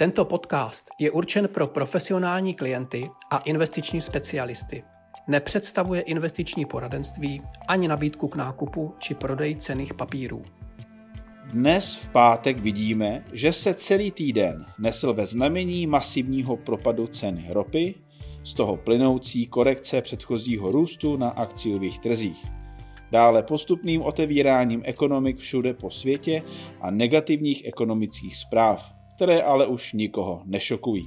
Tento podcast je určen pro profesionální klienty a investiční specialisty. Nepředstavuje investiční poradenství ani nabídku k nákupu či prodeji cených papírů. Dnes v pátek vidíme, že se celý týden nesl ve znamení masivního propadu ceny ropy, z toho plynoucí korekce předchozího růstu na akciových trzích. Dále postupným otevíráním ekonomik všude po světě a negativních ekonomických zpráv, které ale už nikoho nešokují.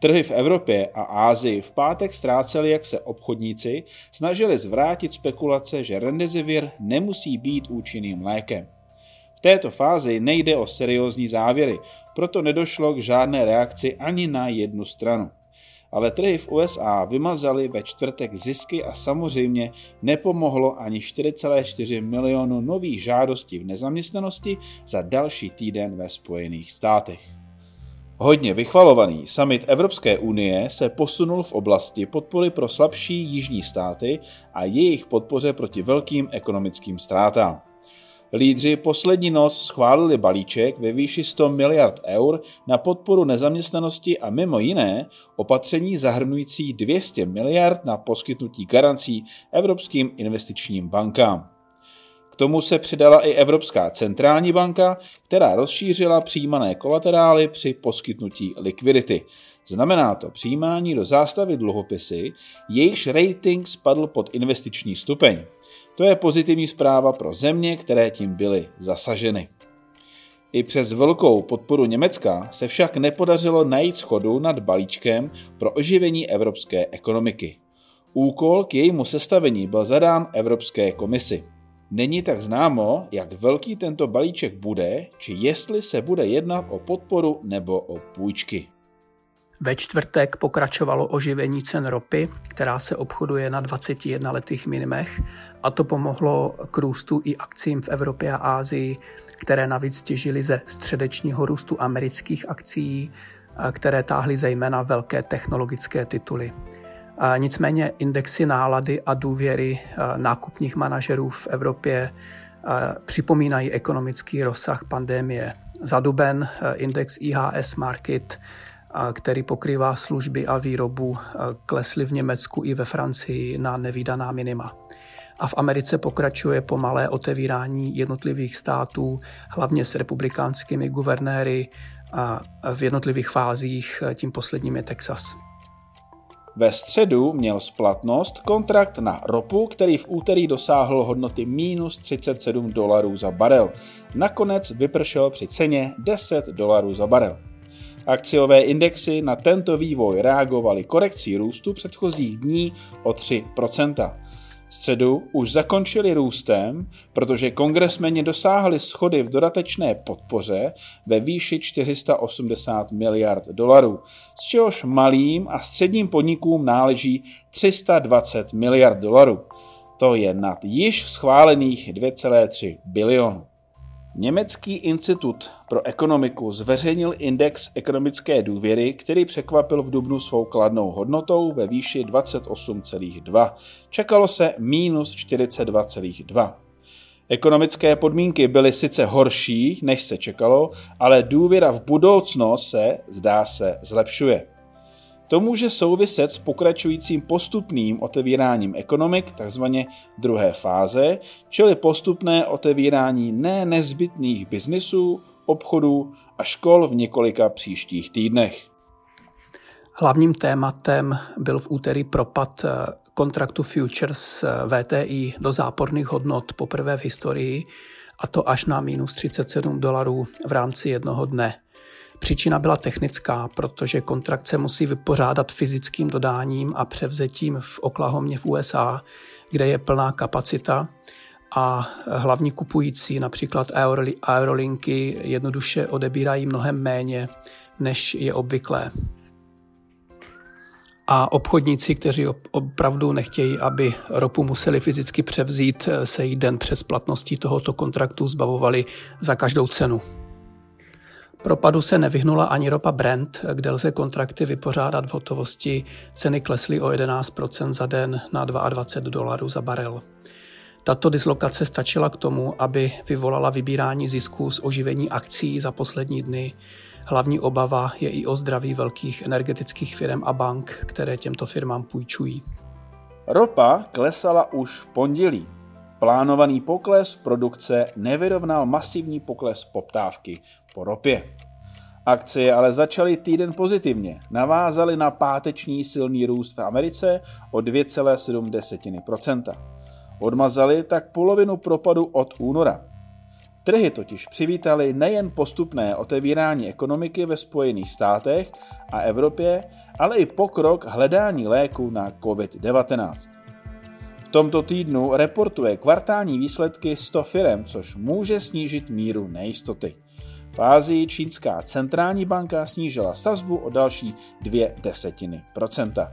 Trhy v Evropě a Ázii v pátek ztráceli, jak se obchodníci snažili zvrátit spekulace, že Remdesivir nemusí být účinným lékem. V této fázi nejde o seriózní závěry, proto nedošlo k žádné reakci ani na jednu stranu ale trhy v USA vymazaly ve čtvrtek zisky a samozřejmě nepomohlo ani 4,4 milionu nových žádostí v nezaměstnanosti za další týden ve Spojených státech. Hodně vychvalovaný summit Evropské unie se posunul v oblasti podpory pro slabší jižní státy a jejich podpoře proti velkým ekonomickým ztrátám. Lídři poslední noc schválili balíček ve výši 100 miliard eur na podporu nezaměstnanosti a mimo jiné opatření zahrnující 200 miliard na poskytnutí garancí Evropským investičním bankám. K tomu se přidala i Evropská centrální banka, která rozšířila přijímané kolaterály při poskytnutí likvidity. Znamená to přijímání do zástavy dluhopisy, jejichž rating spadl pod investiční stupeň. To je pozitivní zpráva pro země, které tím byly zasaženy. I přes velkou podporu Německa se však nepodařilo najít schodu nad balíčkem pro oživení evropské ekonomiky. Úkol k jejímu sestavení byl zadán Evropské komisi. Není tak známo, jak velký tento balíček bude, či jestli se bude jednat o podporu nebo o půjčky. Ve čtvrtek pokračovalo oživení cen ropy, která se obchoduje na 21 letých minimech a to pomohlo k růstu i akcím v Evropě a Ázii, které navíc těžily ze středečního růstu amerických akcí, které táhly zejména velké technologické tituly. Nicméně indexy nálady a důvěry nákupních manažerů v Evropě připomínají ekonomický rozsah pandémie. Za duben index IHS Market který pokrývá služby a výrobu, klesly v Německu i ve Francii na nevýdaná minima. A v Americe pokračuje pomalé otevírání jednotlivých států, hlavně s republikánskými guvernéry a v jednotlivých fázích, tím posledním je Texas. Ve středu měl splatnost kontrakt na ropu, který v úterý dosáhl hodnoty minus 37 dolarů za barel. Nakonec vypršel při ceně 10 dolarů za barel. Akciové indexy na tento vývoj reagovaly korekcí růstu předchozích dní o 3%. Středu už zakončili růstem, protože kongresmeni dosáhli schody v dodatečné podpoře ve výši 480 miliard dolarů, z čehož malým a středním podnikům náleží 320 miliard dolarů. To je nad již schválených 2,3 bilionů. Německý institut pro ekonomiku zveřejnil index ekonomické důvěry, který překvapil v dubnu svou kladnou hodnotou ve výši 28,2. Čekalo se minus 42,2. Ekonomické podmínky byly sice horší, než se čekalo, ale důvěra v budoucnost se, zdá se, zlepšuje. To může souviset s pokračujícím postupným otevíráním ekonomik, takzvaně druhé fáze, čili postupné otevírání ne nezbytných biznisů, obchodů a škol v několika příštích týdnech. Hlavním tématem byl v úterý propad eh, kontraktu futures eh, VTI do záporných hodnot poprvé v historii, a to až na minus 37 dolarů v rámci jednoho dne. Příčina byla technická, protože kontrakt se musí vypořádat fyzickým dodáním a převzetím v Oklahomě v USA, kde je plná kapacita a hlavní kupující, například aerolinky, jednoduše odebírají mnohem méně, než je obvyklé. A obchodníci, kteří opravdu nechtějí, aby ropu museli fyzicky převzít, se jí den před splatností tohoto kontraktu zbavovali za každou cenu. Propadu se nevyhnula ani ropa Brent, kde lze kontrakty vypořádat v hotovosti. Ceny klesly o 11% za den na 22 dolarů za barel. Tato dislokace stačila k tomu, aby vyvolala vybírání zisků z oživení akcí za poslední dny. Hlavní obava je i o zdraví velkých energetických firm a bank, které těmto firmám půjčují. Ropa klesala už v pondělí. Plánovaný pokles produkce nevyrovnal masivní pokles poptávky po ropě. Akcie ale začaly týden pozitivně, navázaly na páteční silný růst v Americe o 2,7%. Odmazali tak polovinu propadu od února. Trhy totiž přivítali nejen postupné otevírání ekonomiky ve Spojených státech a Evropě, ale i pokrok hledání léku na COVID-19. V tomto týdnu reportuje kvartální výsledky 100 firm, což může snížit míru nejistoty. V Ázii čínská centrální banka snížila sazbu o další dvě desetiny procenta.